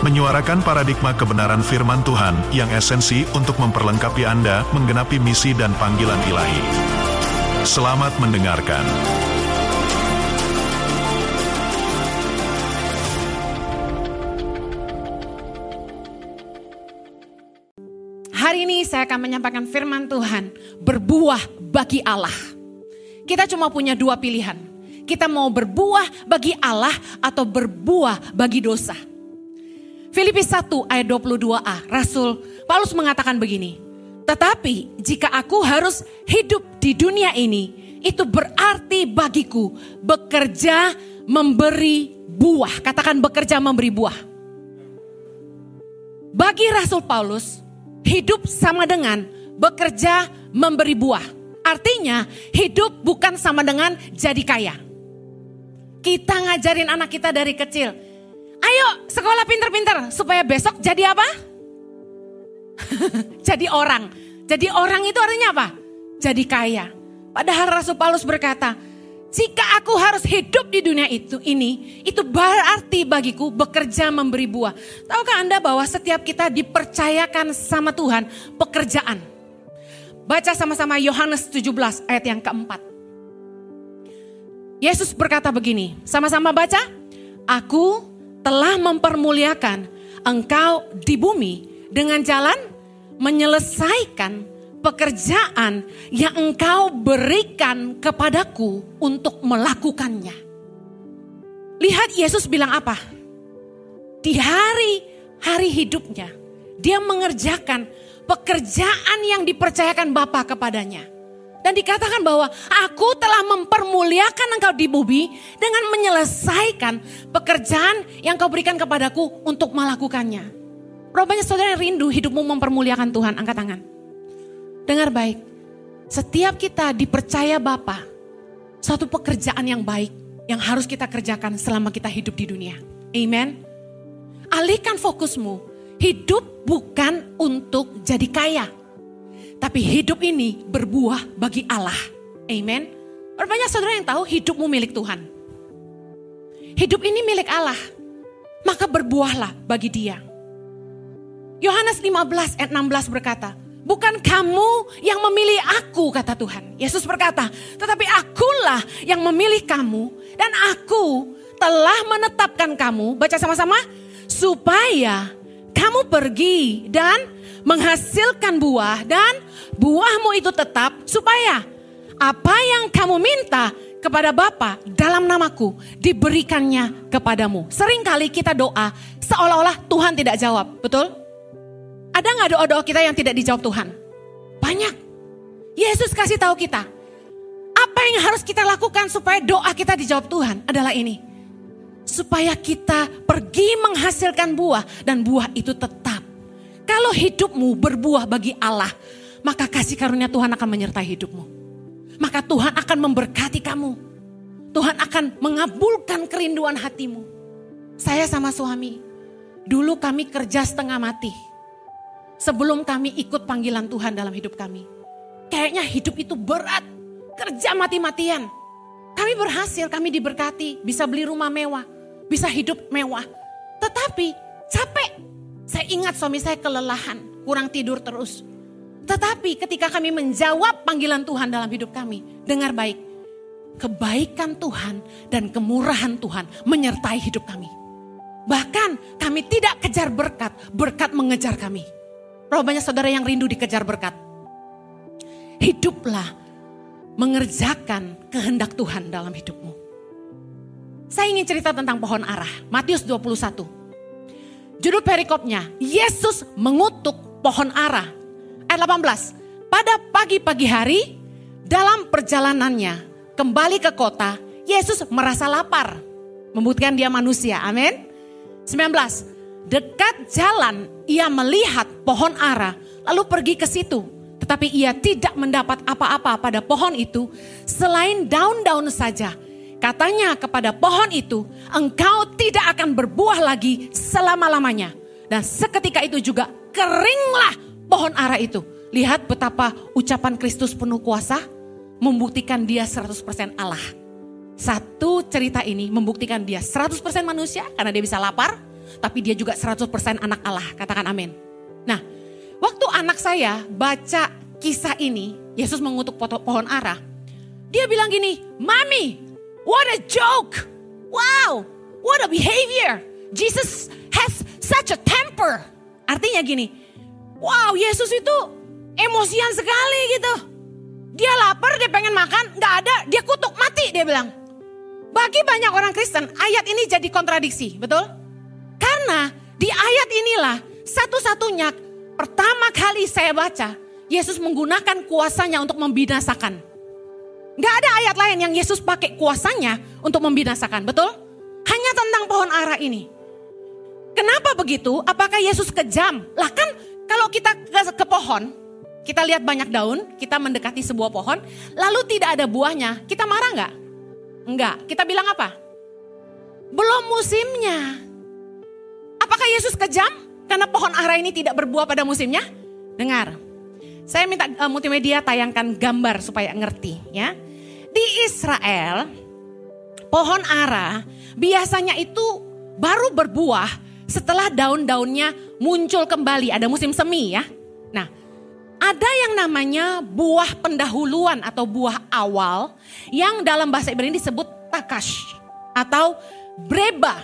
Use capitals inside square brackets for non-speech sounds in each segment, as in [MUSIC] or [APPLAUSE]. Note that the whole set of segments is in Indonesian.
menyuarakan paradigma kebenaran firman Tuhan yang esensi untuk memperlengkapi Anda menggenapi misi dan panggilan ilahi. Selamat mendengarkan. Hari ini saya akan menyampaikan firman Tuhan, berbuah bagi Allah. Kita cuma punya dua pilihan. Kita mau berbuah bagi Allah atau berbuah bagi dosa. Filipi 1 ayat 22a, Rasul Paulus mengatakan begini, Tetapi jika aku harus hidup di dunia ini, itu berarti bagiku bekerja memberi buah. Katakan bekerja memberi buah. Bagi Rasul Paulus, hidup sama dengan bekerja memberi buah. Artinya hidup bukan sama dengan jadi kaya. Kita ngajarin anak kita dari kecil, ayo sekolah pinter-pinter supaya besok jadi apa? [LAUGHS] jadi orang. Jadi orang itu artinya apa? Jadi kaya. Padahal Rasul Paulus berkata, jika aku harus hidup di dunia itu ini, itu berarti bagiku bekerja memberi buah. Tahukah Anda bahwa setiap kita dipercayakan sama Tuhan pekerjaan? Baca sama-sama Yohanes 17 ayat yang keempat. Yesus berkata begini, sama-sama baca. Aku telah mempermuliakan engkau di bumi dengan jalan menyelesaikan pekerjaan yang engkau berikan kepadaku untuk melakukannya. Lihat Yesus bilang apa? Di hari hari hidupnya dia mengerjakan pekerjaan yang dipercayakan Bapa kepadanya. Dan dikatakan bahwa aku telah mempermuliakan engkau di bumi dengan menyelesaikan pekerjaan yang kau berikan kepadaku untuk melakukannya. Berapa banyak saudara yang rindu hidupmu mempermuliakan Tuhan? Angkat tangan. Dengar baik. Setiap kita dipercaya Bapa satu pekerjaan yang baik yang harus kita kerjakan selama kita hidup di dunia. Amen. Alihkan fokusmu. Hidup bukan untuk jadi kaya. Tapi hidup ini berbuah bagi Allah. Amen. Banyak saudara yang tahu hidupmu milik Tuhan. Hidup ini milik Allah. Maka berbuahlah bagi dia. Yohanes 15 ayat 16 berkata, Bukan kamu yang memilih aku kata Tuhan. Yesus berkata, tetapi akulah yang memilih kamu dan aku telah menetapkan kamu, baca sama-sama, supaya kamu pergi dan menghasilkan buah dan buahmu itu tetap supaya apa yang kamu minta kepada Bapa dalam namaku diberikannya kepadamu. Seringkali kita doa seolah-olah Tuhan tidak jawab, betul? Ada nggak doa-doa kita yang tidak dijawab Tuhan? Banyak. Yesus kasih tahu kita, apa yang harus kita lakukan supaya doa kita dijawab Tuhan adalah ini. Supaya kita pergi menghasilkan buah dan buah itu tetap. Kalau hidupmu berbuah bagi Allah, maka kasih karunia Tuhan akan menyertai hidupmu. Maka Tuhan akan memberkati kamu. Tuhan akan mengabulkan kerinduan hatimu. Saya sama suami, dulu kami kerja setengah mati. Sebelum kami ikut panggilan Tuhan dalam hidup kami. Kayaknya hidup itu berat, kerja mati-matian. Kami berhasil, kami diberkati, bisa beli rumah mewah, bisa hidup mewah. Tetapi capek. Saya ingat suami saya kelelahan, kurang tidur terus. Tetapi ketika kami menjawab panggilan Tuhan dalam hidup kami, dengar baik. Kebaikan Tuhan dan kemurahan Tuhan menyertai hidup kami. Bahkan kami tidak kejar berkat, berkat mengejar kami. Berapa banyak saudara yang rindu dikejar berkat? Hiduplah mengerjakan kehendak Tuhan dalam hidupmu. Saya ingin cerita tentang pohon arah. Matius 21. Judul perikopnya, Yesus mengutuk pohon arah. Ayat 18. Pada pagi-pagi hari, dalam perjalanannya kembali ke kota, Yesus merasa lapar. Membuktikan dia manusia, amin. 19. Dekat jalan ia melihat pohon ara lalu pergi ke situ. Tetapi ia tidak mendapat apa-apa pada pohon itu selain daun-daun saja. Katanya kepada pohon itu, engkau tidak akan berbuah lagi selama-lamanya. Dan seketika itu juga keringlah pohon ara itu. Lihat betapa ucapan Kristus penuh kuasa membuktikan dia 100% Allah. Satu cerita ini membuktikan dia 100% manusia karena dia bisa lapar, tapi dia juga 100% anak Allah. Katakan amin. Nah, waktu anak saya baca kisah ini, Yesus mengutuk pohon ara. Dia bilang gini, Mami, what a joke. Wow, what a behavior. Jesus has such a temper. Artinya gini, wow Yesus itu emosian sekali gitu. Dia lapar, dia pengen makan, nggak ada, dia kutuk, mati dia bilang. Bagi banyak orang Kristen, ayat ini jadi kontradiksi, betul? Karena di ayat inilah satu-satunya pertama kali saya baca, Yesus menggunakan kuasanya untuk membinasakan. Gak ada ayat lain yang Yesus pakai kuasanya untuk membinasakan, betul? Hanya tentang pohon ara ini. Kenapa begitu? Apakah Yesus kejam? Lah kan kalau kita ke, ke pohon, kita lihat banyak daun, kita mendekati sebuah pohon, lalu tidak ada buahnya, kita marah nggak? Enggak. Kita bilang apa? Belum musimnya. Apakah Yesus kejam karena pohon ara ini tidak berbuah pada musimnya? Dengar. Saya minta uh, multimedia tayangkan gambar supaya ngerti ya. Di Israel pohon ara biasanya itu baru berbuah setelah daun-daunnya muncul kembali, ada musim semi ya. Nah, ada yang namanya buah pendahuluan atau buah awal yang dalam bahasa Ibrani disebut takash atau breba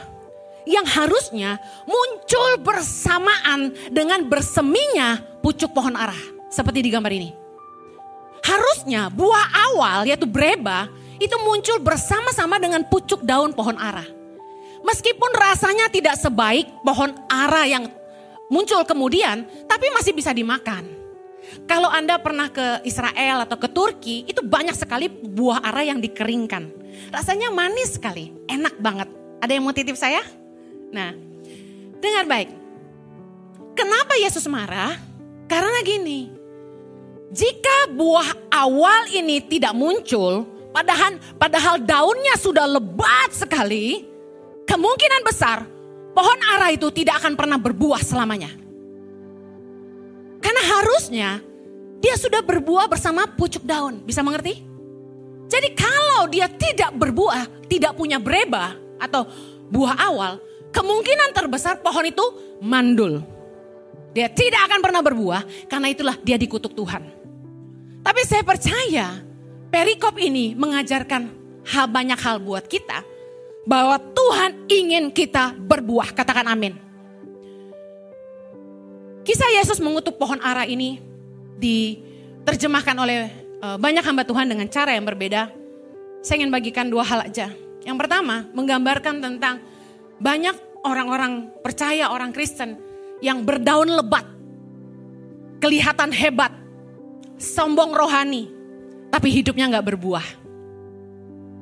yang harusnya muncul bersamaan dengan berseminya pucuk pohon arah seperti di gambar ini. Harusnya buah awal yaitu breba itu muncul bersama-sama dengan pucuk daun pohon arah. Meskipun rasanya tidak sebaik pohon ara yang muncul kemudian, tapi masih bisa dimakan. Kalau Anda pernah ke Israel atau ke Turki, itu banyak sekali buah ara yang dikeringkan. Rasanya manis sekali, enak banget. Ada yang mau titip saya? Nah, dengar baik. Kenapa Yesus marah? Karena gini, jika buah awal ini tidak muncul, padahal padahal daunnya sudah lebat sekali, kemungkinan besar pohon ara itu tidak akan pernah berbuah selamanya. Karena harusnya dia sudah berbuah bersama pucuk daun. Bisa mengerti? Jadi kalau dia tidak berbuah, tidak punya breba atau buah awal, kemungkinan terbesar pohon itu mandul. Dia tidak akan pernah berbuah karena itulah dia dikutuk Tuhan. Tapi saya percaya perikop ini mengajarkan hal banyak hal buat kita bahwa Tuhan ingin kita berbuah. Katakan amin. Kisah Yesus mengutuk pohon ara ini diterjemahkan oleh uh, banyak hamba Tuhan dengan cara yang berbeda. Saya ingin bagikan dua hal aja. Yang pertama, menggambarkan tentang banyak orang-orang percaya, orang Kristen yang berdaun lebat. Kelihatan hebat, sombong rohani, tapi hidupnya nggak berbuah.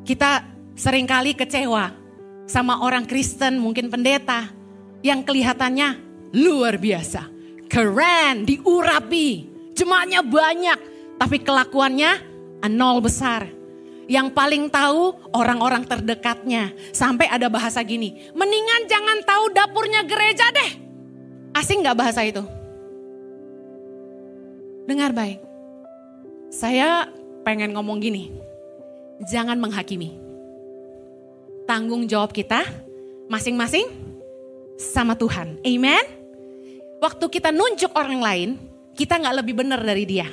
Kita sering kali kecewa sama orang Kristen, mungkin pendeta, yang kelihatannya luar biasa keren, diurapi, jemaatnya banyak, tapi kelakuannya nol besar. Yang paling tahu orang-orang terdekatnya. Sampai ada bahasa gini, mendingan jangan tahu dapurnya gereja deh. Asing gak bahasa itu? Dengar baik. Saya pengen ngomong gini, jangan menghakimi. Tanggung jawab kita masing-masing sama Tuhan. Amen waktu kita nunjuk orang lain, kita nggak lebih benar dari dia.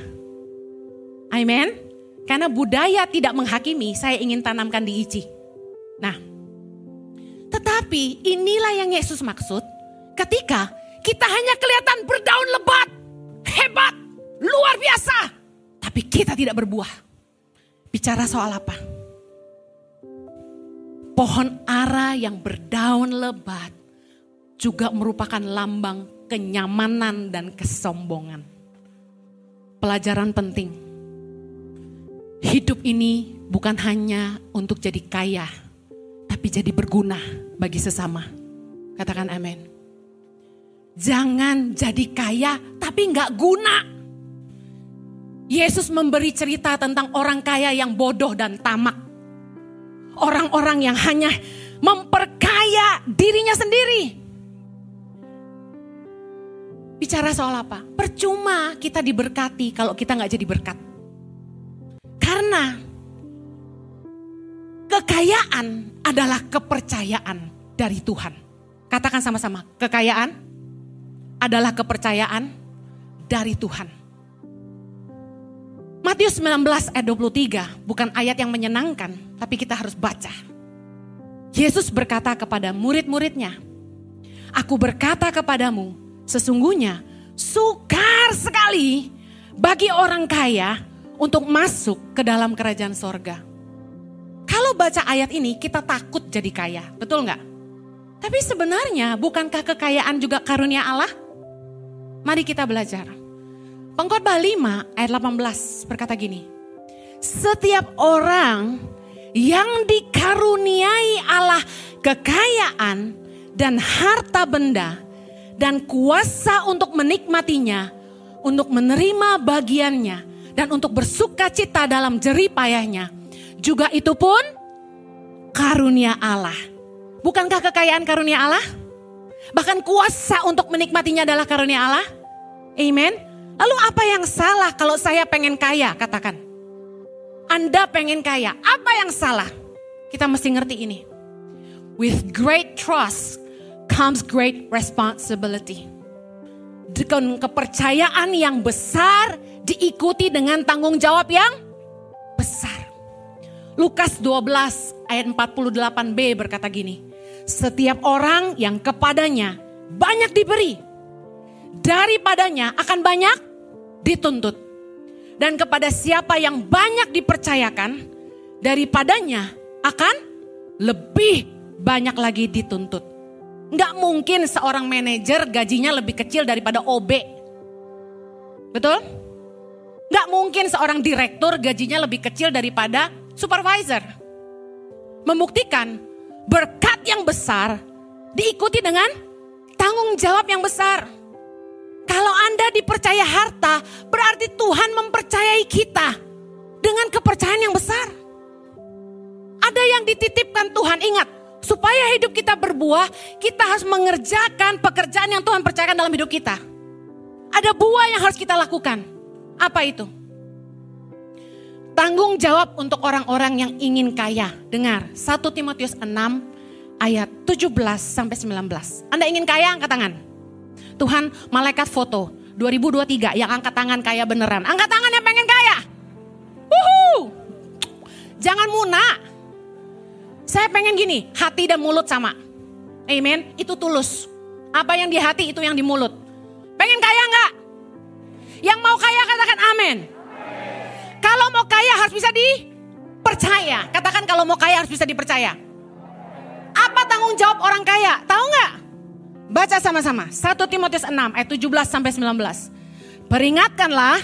Amin. Karena budaya tidak menghakimi, saya ingin tanamkan di Ici. Nah, tetapi inilah yang Yesus maksud ketika kita hanya kelihatan berdaun lebat, hebat, luar biasa. Tapi kita tidak berbuah. Bicara soal apa? Pohon ara yang berdaun lebat juga merupakan lambang kenyamanan dan kesombongan. Pelajaran penting. Hidup ini bukan hanya untuk jadi kaya, tapi jadi berguna bagi sesama. Katakan amin. Jangan jadi kaya tapi nggak guna. Yesus memberi cerita tentang orang kaya yang bodoh dan tamak. Orang-orang yang hanya memperkaya dirinya sendiri. Bicara soal apa? Percuma kita diberkati kalau kita nggak jadi berkat. Karena kekayaan adalah kepercayaan dari Tuhan. Katakan sama-sama, kekayaan adalah kepercayaan dari Tuhan. Matius 19 ayat 23 bukan ayat yang menyenangkan, tapi kita harus baca. Yesus berkata kepada murid-muridnya, Aku berkata kepadamu, Sesungguhnya sukar sekali bagi orang kaya untuk masuk ke dalam kerajaan sorga. Kalau baca ayat ini kita takut jadi kaya, betul nggak? Tapi sebenarnya bukankah kekayaan juga karunia Allah? Mari kita belajar. Pengkhotbah 5 ayat 18 berkata gini. Setiap orang yang dikaruniai Allah kekayaan dan harta benda dan kuasa untuk menikmatinya, untuk menerima bagiannya, dan untuk bersuka cita dalam jerih payahnya. Juga itu pun karunia Allah. Bukankah kekayaan karunia Allah? Bahkan kuasa untuk menikmatinya adalah karunia Allah. Amen. Lalu apa yang salah kalau saya pengen kaya? Katakan. Anda pengen kaya. Apa yang salah? Kita mesti ngerti ini. With great trust comes great responsibility. Dengan kepercayaan yang besar diikuti dengan tanggung jawab yang besar. Lukas 12 ayat 48b berkata gini. Setiap orang yang kepadanya banyak diberi. Daripadanya akan banyak dituntut. Dan kepada siapa yang banyak dipercayakan, daripadanya akan lebih banyak lagi dituntut. Nggak mungkin seorang manajer gajinya lebih kecil daripada OB. Betul? Nggak mungkin seorang direktur gajinya lebih kecil daripada supervisor. Membuktikan berkat yang besar diikuti dengan tanggung jawab yang besar. Kalau Anda dipercaya harta, berarti Tuhan mempercayai kita dengan kepercayaan yang besar. Ada yang dititipkan Tuhan, ingat, Supaya hidup kita berbuah, kita harus mengerjakan pekerjaan yang Tuhan percayakan dalam hidup kita. Ada buah yang harus kita lakukan. Apa itu? Tanggung jawab untuk orang-orang yang ingin kaya. Dengar, 1 Timotius 6 ayat 17 sampai 19. Anda ingin kaya, angkat tangan. Tuhan, malaikat foto 2023 yang angkat tangan kaya beneran. Angkat tangan yang pengen kaya. Wuhu. Jangan munak. Saya pengen gini, hati dan mulut sama. Amen. Itu tulus. Apa yang di hati itu yang di mulut. Pengen kaya enggak? Yang mau kaya katakan amin. Kalau mau kaya harus bisa dipercaya. Katakan kalau mau kaya harus bisa dipercaya. Apa tanggung jawab orang kaya? Tahu nggak? Baca sama-sama. 1 Timotius 6 ayat 17 sampai 19. Peringatkanlah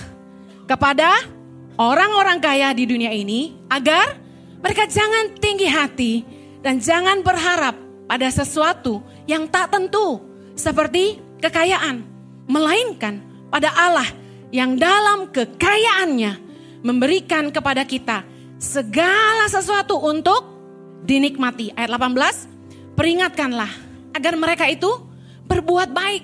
kepada orang-orang kaya di dunia ini agar mereka jangan tinggi hati dan jangan berharap pada sesuatu yang tak tentu seperti kekayaan, melainkan pada Allah yang dalam kekayaannya memberikan kepada kita segala sesuatu untuk dinikmati. Ayat 18, peringatkanlah agar mereka itu berbuat baik,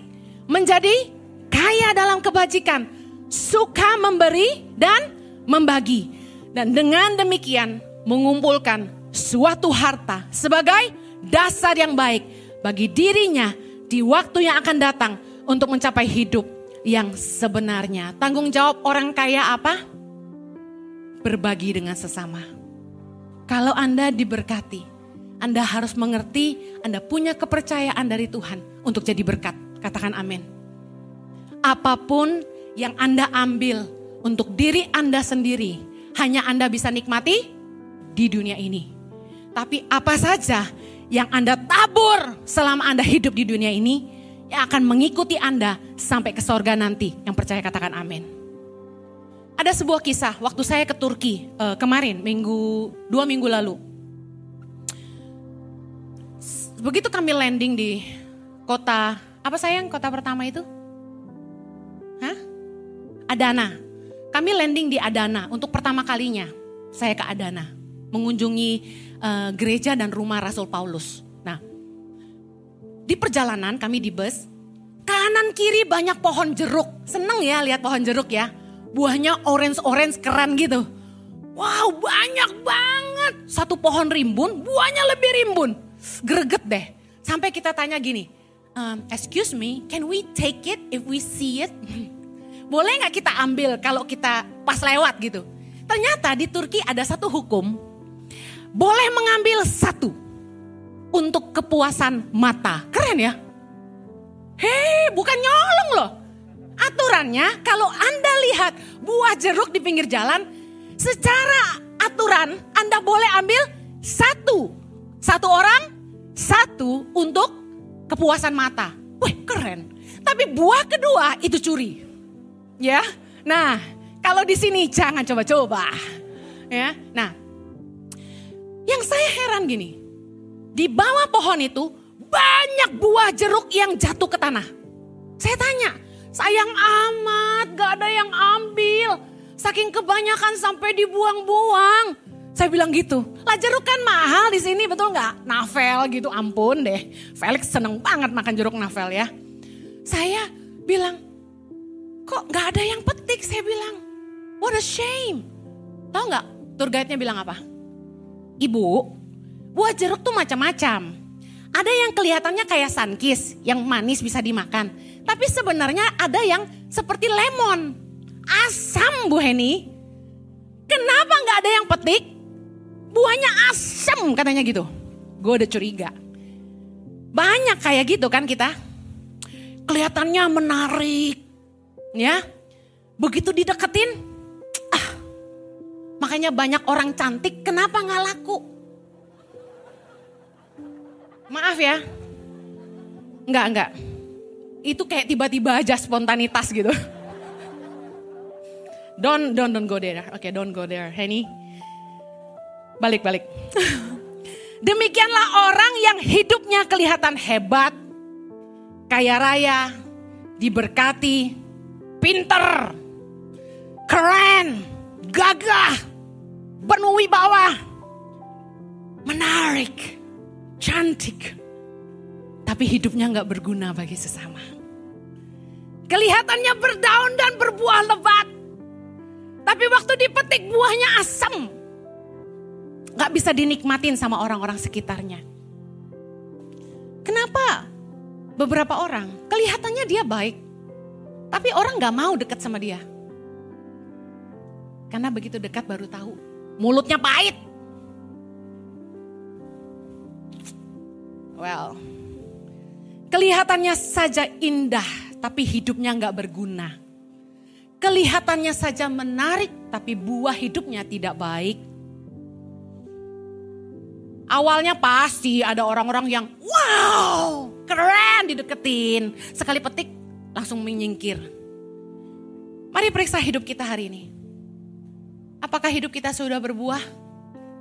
menjadi kaya dalam kebajikan, suka memberi dan membagi. Dan dengan demikian mengumpulkan suatu harta sebagai dasar yang baik bagi dirinya di waktu yang akan datang untuk mencapai hidup yang sebenarnya. Tanggung jawab orang kaya apa? Berbagi dengan sesama. Kalau Anda diberkati, Anda harus mengerti Anda punya kepercayaan dari Tuhan untuk jadi berkat. Katakan amin. Apa pun yang Anda ambil untuk diri Anda sendiri, hanya Anda bisa nikmati di dunia ini. Tapi apa saja yang Anda tabur selama Anda hidup di dunia ini, yang akan mengikuti Anda sampai ke sorga nanti. Yang percaya katakan amin. Ada sebuah kisah waktu saya ke Turki uh, kemarin, minggu dua minggu lalu. Begitu kami landing di kota, apa sayang kota pertama itu? Hah? Adana. kami landing di Adana untuk pertama kalinya. Saya ke Adana, mengunjungi uh, gereja dan rumah Rasul Paulus. Nah, di perjalanan kami di bus, kanan kiri banyak pohon jeruk. Seneng ya lihat pohon jeruk ya. Buahnya orange-orange keren gitu. Wow banyak banget. Satu pohon rimbun, buahnya lebih rimbun. Greget deh. Sampai kita tanya gini, um, excuse me, can we take it if we see it? [LAUGHS] Boleh nggak kita ambil kalau kita pas lewat gitu? Ternyata di Turki ada satu hukum, boleh mengambil satu untuk kepuasan mata. Keren ya? Hei, bukan nyolong loh. Aturannya kalau Anda lihat buah jeruk di pinggir jalan, secara aturan Anda boleh ambil satu. Satu orang, satu untuk kepuasan mata. Wih keren. Tapi buah kedua itu curi. Ya. Nah, kalau di sini jangan coba-coba. Ya. Nah, yang saya heran gini. Di bawah pohon itu banyak buah jeruk yang jatuh ke tanah. Saya tanya, sayang amat gak ada yang ambil. Saking kebanyakan sampai dibuang-buang. Saya bilang gitu, lah jeruk kan mahal di sini betul nggak? Navel gitu, ampun deh. Felix seneng banget makan jeruk navel ya. Saya bilang, kok nggak ada yang petik? Saya bilang, what a shame. Tahu nggak? Tour guide-nya bilang apa? Ibu, buah jeruk tuh macam-macam. Ada yang kelihatannya kayak sunkis, yang manis bisa dimakan. Tapi sebenarnya ada yang seperti lemon. Asam Bu Heni. Kenapa nggak ada yang petik? Buahnya asam katanya gitu. Gue udah curiga. Banyak kayak gitu kan kita. Kelihatannya menarik, Ya, begitu dideketin, ah, makanya banyak orang cantik, kenapa nggak laku? Maaf ya, nggak nggak, itu kayak tiba-tiba aja spontanitas gitu. Don't don't don't go there, oke okay, don't go there, Henny. Balik balik. [LAUGHS] Demikianlah orang yang hidupnya kelihatan hebat, kaya raya, diberkati, pinter, keren, gagah, penuh wibawa, menarik, cantik. Tapi hidupnya nggak berguna bagi sesama. Kelihatannya berdaun dan berbuah lebat. Tapi waktu dipetik buahnya asam. Gak bisa dinikmatin sama orang-orang sekitarnya. Kenapa? Beberapa orang kelihatannya dia baik. Tapi orang gak mau dekat sama dia. Karena begitu dekat baru tahu. Mulutnya pahit. Well, kelihatannya saja indah, tapi hidupnya gak berguna. Kelihatannya saja menarik, tapi buah hidupnya tidak baik. Awalnya pasti ada orang-orang yang wow, keren dideketin. Sekali petik langsung menyingkir. Mari periksa hidup kita hari ini. Apakah hidup kita sudah berbuah?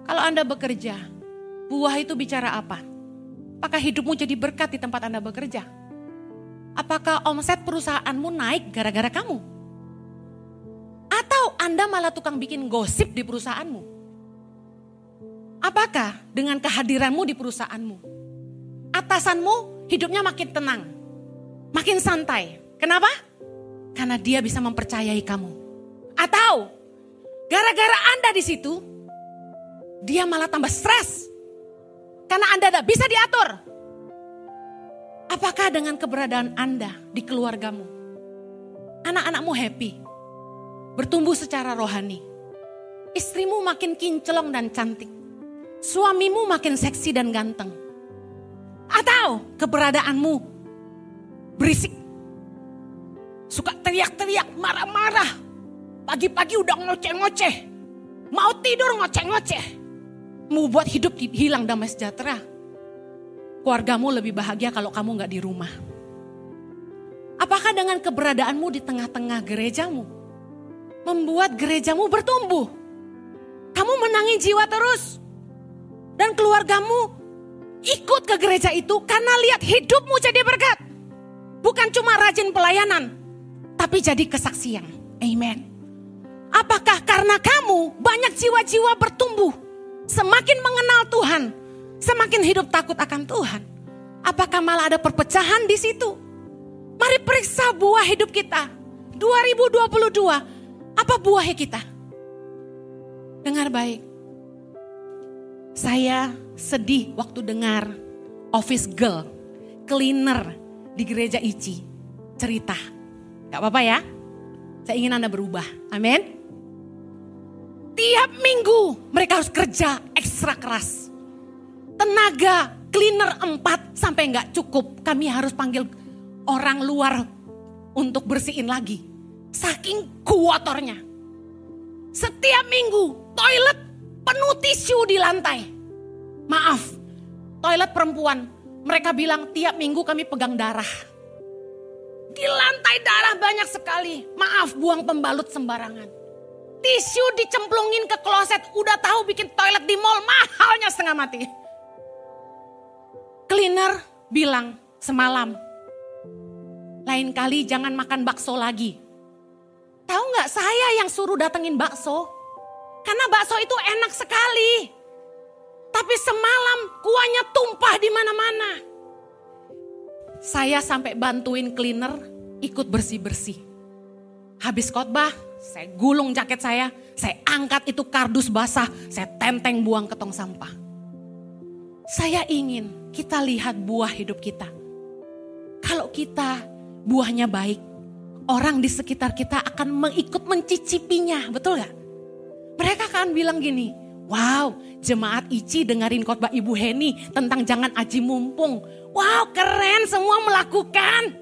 Kalau Anda bekerja, buah itu bicara apa? Apakah hidupmu jadi berkat di tempat Anda bekerja? Apakah omset perusahaanmu naik gara-gara kamu? Atau Anda malah tukang bikin gosip di perusahaanmu? Apakah dengan kehadiranmu di perusahaanmu, atasanmu hidupnya makin tenang, makin santai, Kenapa? Karena dia bisa mempercayai kamu. Atau gara-gara Anda di situ, dia malah tambah stres. Karena Anda tidak bisa diatur. Apakah dengan keberadaan Anda di keluargamu, anak-anakmu happy, bertumbuh secara rohani, istrimu makin kinclong dan cantik, suamimu makin seksi dan ganteng, atau keberadaanmu berisik Suka teriak-teriak, marah-marah. Pagi-pagi udah ngoceh-ngoceh. Mau tidur ngoceh-ngoceh. Mau buat hidup hilang damai sejahtera. Keluargamu lebih bahagia kalau kamu nggak di rumah. Apakah dengan keberadaanmu di tengah-tengah gerejamu membuat gerejamu bertumbuh? Kamu menangi jiwa terus dan keluargamu ikut ke gereja itu karena lihat hidupmu jadi berkat. Bukan cuma rajin pelayanan, tapi jadi kesaksian. Amen. Apakah karena kamu banyak jiwa-jiwa bertumbuh, semakin mengenal Tuhan, semakin hidup takut akan Tuhan? Apakah malah ada perpecahan di situ? Mari periksa buah hidup kita. 2022, apa buahnya kita? Dengar baik. Saya sedih waktu dengar office girl, cleaner di gereja Ici cerita. Gak apa-apa ya, saya ingin Anda berubah. Amin. Tiap minggu mereka harus kerja ekstra keras. Tenaga cleaner empat sampai nggak cukup. Kami harus panggil orang luar untuk bersihin lagi. Saking kuatornya. Setiap minggu toilet penuh tisu di lantai. Maaf, toilet perempuan. Mereka bilang tiap minggu kami pegang darah. Di lantai darah banyak sekali. Maaf, buang pembalut sembarangan. Tisu dicemplungin ke kloset. Udah tahu bikin toilet di mall mahalnya setengah mati. Cleaner bilang semalam, lain kali jangan makan bakso lagi. Tahu nggak saya yang suruh datengin bakso? Karena bakso itu enak sekali. Tapi semalam kuahnya tumpah di mana-mana. Saya sampai bantuin cleaner ikut bersih-bersih. Habis khotbah, saya gulung jaket saya, saya angkat itu kardus basah, saya tenteng buang ke tong sampah. Saya ingin kita lihat buah hidup kita. Kalau kita buahnya baik, orang di sekitar kita akan mengikut mencicipinya, betul gak? Mereka akan bilang gini, wow jemaat Ici dengerin khotbah Ibu Heni tentang jangan aji mumpung. Wow keren semua melakukan.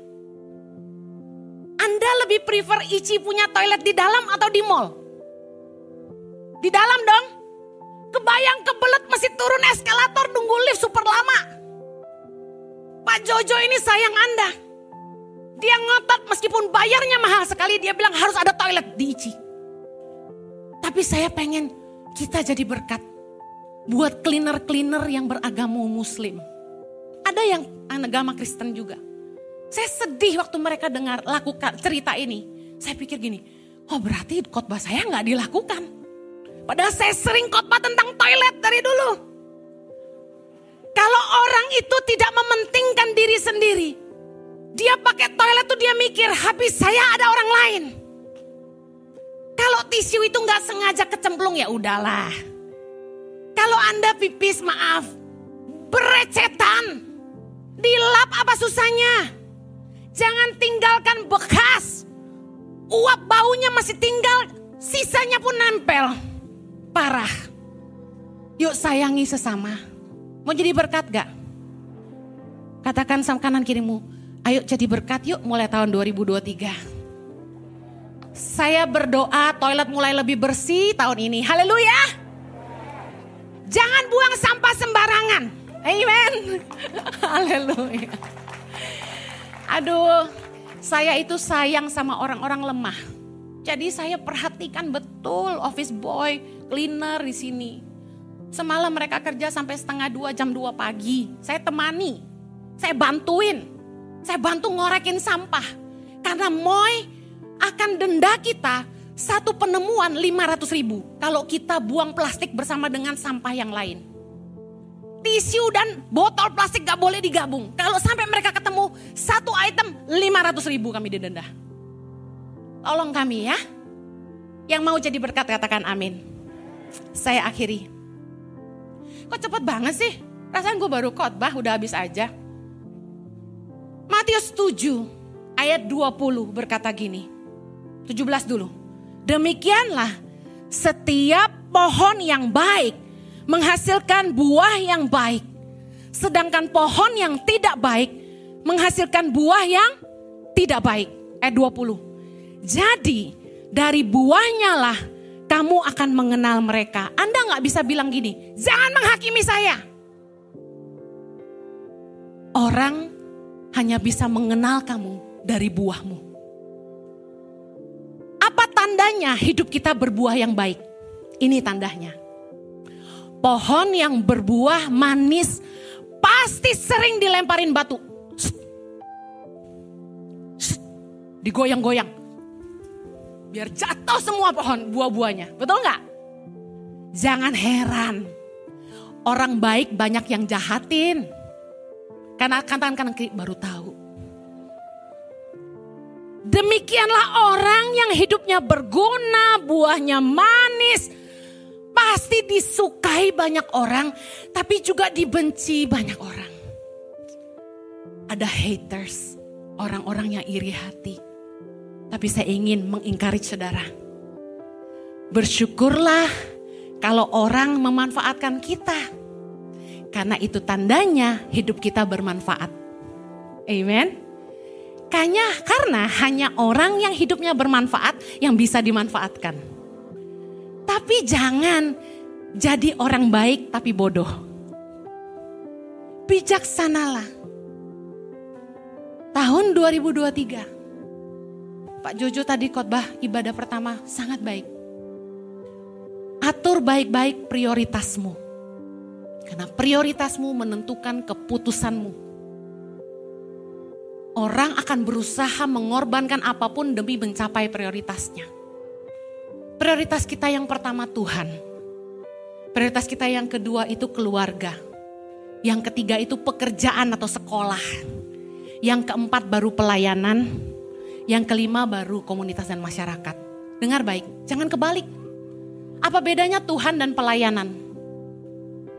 Anda lebih prefer Ici punya toilet di dalam atau di mall? Di dalam dong. Kebayang kebelet masih turun eskalator nunggu lift super lama. Pak Jojo ini sayang Anda. Dia ngotot meskipun bayarnya mahal sekali dia bilang harus ada toilet di Ici. Tapi saya pengen kita jadi berkat buat cleaner-cleaner yang beragama muslim. Ada yang agama Kristen juga. Saya sedih waktu mereka dengar lakukan cerita ini. Saya pikir gini, oh berarti khotbah saya nggak dilakukan. Padahal saya sering khotbah tentang toilet dari dulu. Kalau orang itu tidak mementingkan diri sendiri, dia pakai toilet tuh dia mikir habis saya ada orang lain. Kalau tisu itu nggak sengaja kecemplung ya udahlah. Kalau anda pipis maaf, berecetan, dilap apa susahnya? Jangan tinggalkan bekas. Uap baunya masih tinggal, sisanya pun nempel. Parah. Yuk sayangi sesama. Mau jadi berkat gak? Katakan sama kanan kirimu, ayo jadi berkat yuk mulai tahun 2023. Saya berdoa toilet mulai lebih bersih tahun ini. Haleluya. Jangan buang sampah sembarangan. Amen. [LAUGHS] Haleluya. Aduh, saya itu sayang sama orang-orang lemah. Jadi saya perhatikan betul office boy, cleaner di sini. Semalam mereka kerja sampai setengah dua jam dua pagi. Saya temani, saya bantuin. Saya bantu ngorekin sampah. Karena Moy akan denda kita satu penemuan 500 ribu. Kalau kita buang plastik bersama dengan sampah yang lain. Tisu dan botol plastik gak boleh digabung. Kalau sampai mereka ketemu satu item 500 ribu kami didenda. Tolong kami ya. Yang mau jadi berkat katakan amin. Saya akhiri. Kok cepet banget sih? Rasanya gue baru khotbah udah habis aja. Matius 7 ayat 20 berkata gini. 17 dulu. Demikianlah setiap pohon yang baik menghasilkan buah yang baik. Sedangkan pohon yang tidak baik menghasilkan buah yang tidak baik. Ayat 20. Jadi dari buahnya lah kamu akan mengenal mereka. Anda nggak bisa bilang gini, jangan menghakimi saya. Orang hanya bisa mengenal kamu dari buahmu. Apa tandanya hidup kita berbuah yang baik? Ini tandanya. Pohon yang berbuah manis pasti sering dilemparin batu. Digoyang-goyang. Biar jatuh semua pohon buah-buahnya. Betul nggak? Jangan heran. Orang baik banyak yang jahatin. Karena tangan kanan kiri baru tahu. Demikianlah orang yang hidupnya berguna, buahnya manis. Pasti disukai banyak orang, tapi juga dibenci banyak orang. Ada haters, orang-orang yang iri hati. Tapi saya ingin mengingkari saudara. Bersyukurlah kalau orang memanfaatkan kita. Karena itu tandanya hidup kita bermanfaat. Amen. Kayaknya karena hanya orang yang hidupnya bermanfaat yang bisa dimanfaatkan. Tapi jangan jadi orang baik tapi bodoh. Bijaksanalah. Tahun 2023. Pak Jojo tadi khotbah ibadah pertama sangat baik. Atur baik-baik prioritasmu. Karena prioritasmu menentukan keputusanmu. Orang akan berusaha mengorbankan apa pun demi mencapai prioritasnya. Prioritas kita yang pertama Tuhan. Prioritas kita yang kedua itu keluarga. Yang ketiga itu pekerjaan atau sekolah. Yang keempat baru pelayanan. Yang kelima baru komunitas dan masyarakat. Dengar baik, jangan kebalik. Apa bedanya Tuhan dan pelayanan?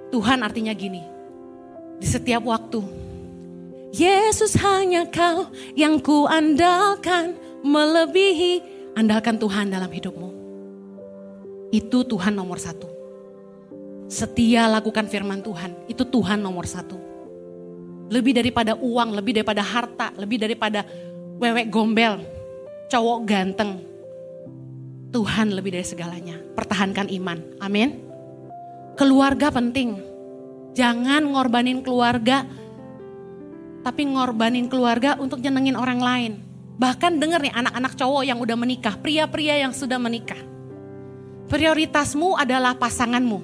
Tuhan artinya gini, di setiap waktu. Yesus hanya kau yang ku andalkan melebihi andalkan Tuhan dalam hidupmu. Itu Tuhan nomor satu. Setia lakukan firman Tuhan, itu Tuhan nomor satu. Lebih daripada uang, lebih daripada harta, lebih daripada wewek gombel, cowok ganteng. Tuhan lebih dari segalanya. Pertahankan iman. Amin. Keluarga penting. Jangan ngorbanin keluarga, tapi ngorbanin keluarga untuk nyenengin orang lain. Bahkan denger nih anak-anak cowok yang udah menikah, pria-pria yang sudah menikah. Prioritasmu adalah pasanganmu.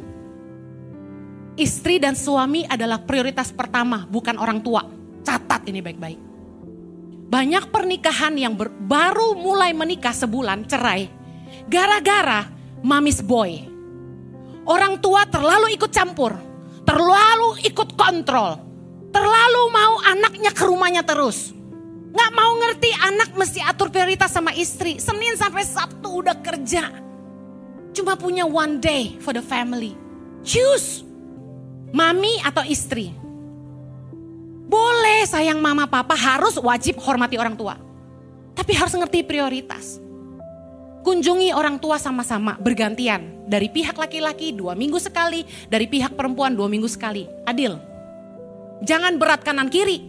Istri dan suami adalah prioritas pertama, bukan orang tua. Catat ini baik-baik. Banyak pernikahan yang ber, baru mulai menikah sebulan cerai. Gara-gara mamis boy. Orang tua terlalu ikut campur. Terlalu ikut kontrol. Terlalu mau anaknya ke rumahnya terus. Nggak mau ngerti anak mesti atur prioritas sama istri. Senin sampai Sabtu udah kerja. Cuma punya one day for the family. Choose. Mami atau istri. Boleh sayang mama papa harus wajib hormati orang tua. Tapi harus ngerti prioritas. Kunjungi orang tua sama-sama bergantian. Dari pihak laki-laki dua minggu sekali. Dari pihak perempuan dua minggu sekali. Adil. Jangan berat kanan kiri.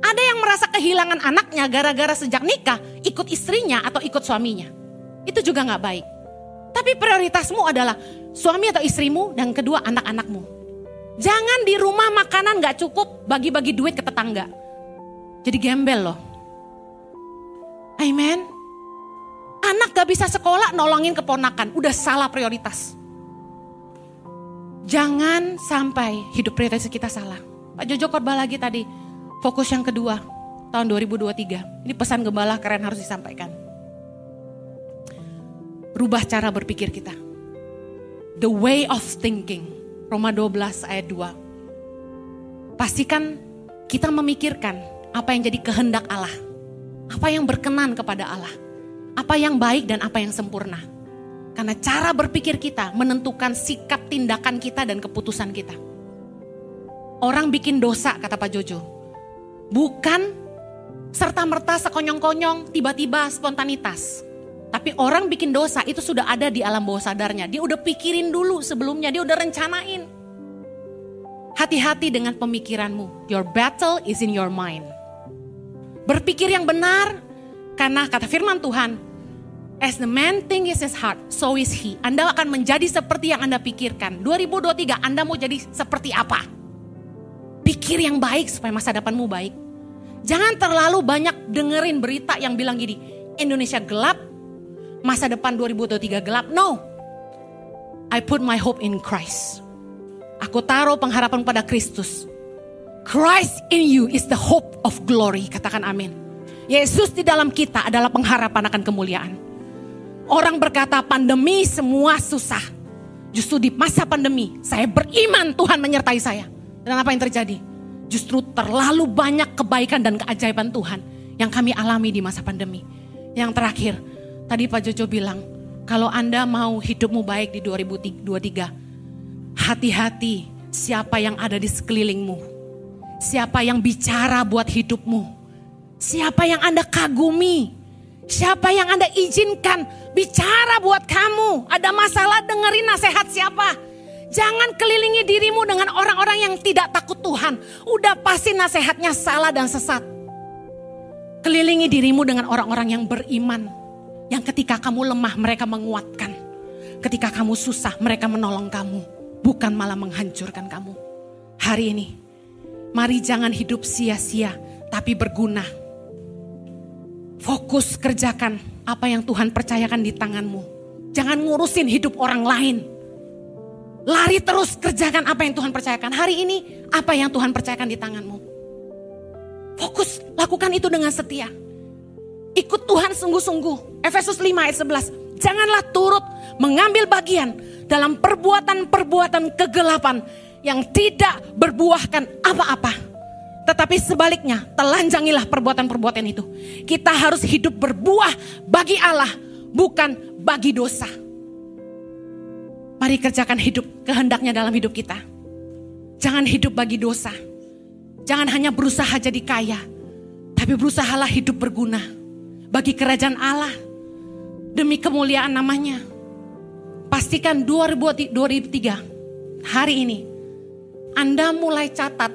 Ada yang merasa kehilangan anaknya gara-gara sejak nikah ikut istrinya atau ikut suaminya. Itu juga gak baik. Tapi prioritasmu adalah suami atau istrimu dan kedua anak-anakmu. Jangan di rumah makanan gak cukup bagi-bagi duit ke tetangga. Jadi gembel loh. Amen. Anak gak bisa sekolah nolongin keponakan. Udah salah prioritas. Jangan sampai hidup prioritas kita salah. Pak Jojo khotbah lagi tadi. Fokus yang kedua tahun 2023. Ini pesan gembala keren harus disampaikan. Rubah cara berpikir kita. The way of thinking. Roma 12 ayat 2. Pastikan kita memikirkan apa yang jadi kehendak Allah. Apa yang berkenan kepada Allah. Apa yang baik dan apa yang sempurna. Karena cara berpikir kita menentukan sikap tindakan kita dan keputusan kita. Orang bikin dosa kata Pak Jojo. Bukan serta-merta sekonyong-konyong tiba-tiba spontanitas. Tapi orang bikin dosa itu sudah ada di alam bawah sadarnya. Dia udah pikirin dulu sebelumnya, dia udah rencanain. Hati-hati dengan pemikiranmu. Your battle is in your mind. Berpikir yang benar, karena kata firman Tuhan, As the man think is his heart, so is he. Anda akan menjadi seperti yang Anda pikirkan. 2023 Anda mau jadi seperti apa? Pikir yang baik supaya masa depanmu baik. Jangan terlalu banyak dengerin berita yang bilang gini, Indonesia gelap, masa depan 2023 gelap. No. I put my hope in Christ. Aku taruh pengharapan pada Kristus. Christ in you is the hope of glory. Katakan amin. Yesus di dalam kita adalah pengharapan akan kemuliaan. Orang berkata pandemi semua susah. Justru di masa pandemi saya beriman Tuhan menyertai saya. Dan apa yang terjadi? Justru terlalu banyak kebaikan dan keajaiban Tuhan yang kami alami di masa pandemi. Yang terakhir, tadi Pak Jojo bilang, kalau Anda mau hidupmu baik di 2023, hati-hati siapa yang ada di sekelilingmu. Siapa yang bicara buat hidupmu. Siapa yang Anda kagumi. Siapa yang Anda izinkan bicara buat kamu. Ada masalah dengerin nasihat siapa. Jangan kelilingi dirimu dengan orang-orang yang tidak takut Tuhan. Udah pasti nasihatnya salah dan sesat. Kelilingi dirimu dengan orang-orang yang beriman. Yang ketika kamu lemah mereka menguatkan. Ketika kamu susah mereka menolong kamu. Bukan malah menghancurkan kamu. Hari ini mari jangan hidup sia-sia tapi berguna. Fokus kerjakan apa yang Tuhan percayakan di tanganmu. Jangan ngurusin hidup orang lain. Lari terus kerjakan apa yang Tuhan percayakan. Hari ini apa yang Tuhan percayakan di tanganmu. Fokus lakukan itu dengan setia. Ikut Tuhan sungguh-sungguh. Efesus 5 ayat 11. Janganlah turut mengambil bagian dalam perbuatan-perbuatan kegelapan yang tidak berbuahkan apa-apa. Tetapi sebaliknya, telanjangilah perbuatan-perbuatan itu. Kita harus hidup berbuah bagi Allah, bukan bagi dosa. Mari kerjakan hidup kehendaknya dalam hidup kita. Jangan hidup bagi dosa. Jangan hanya berusaha jadi kaya, tapi berusahalah hidup berguna bagi kerajaan Allah demi kemuliaan namanya. Pastikan 2003 hari ini Anda mulai catat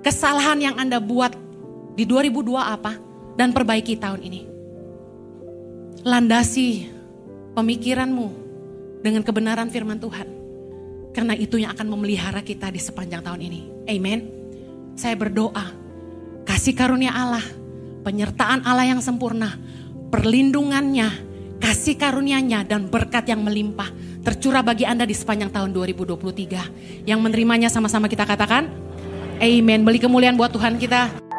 kesalahan yang Anda buat di 2002 apa dan perbaiki tahun ini. Landasi pemikiranmu dengan kebenaran firman Tuhan. Karena itu yang akan memelihara kita di sepanjang tahun ini. Amen. Saya berdoa, kasih karunia Allah, penyertaan Allah yang sempurna, perlindungannya, kasih karunia-Nya dan berkat yang melimpah tercurah bagi Anda di sepanjang tahun 2023. Yang menerimanya sama-sama kita katakan, Amen. Beli kemuliaan buat Tuhan kita.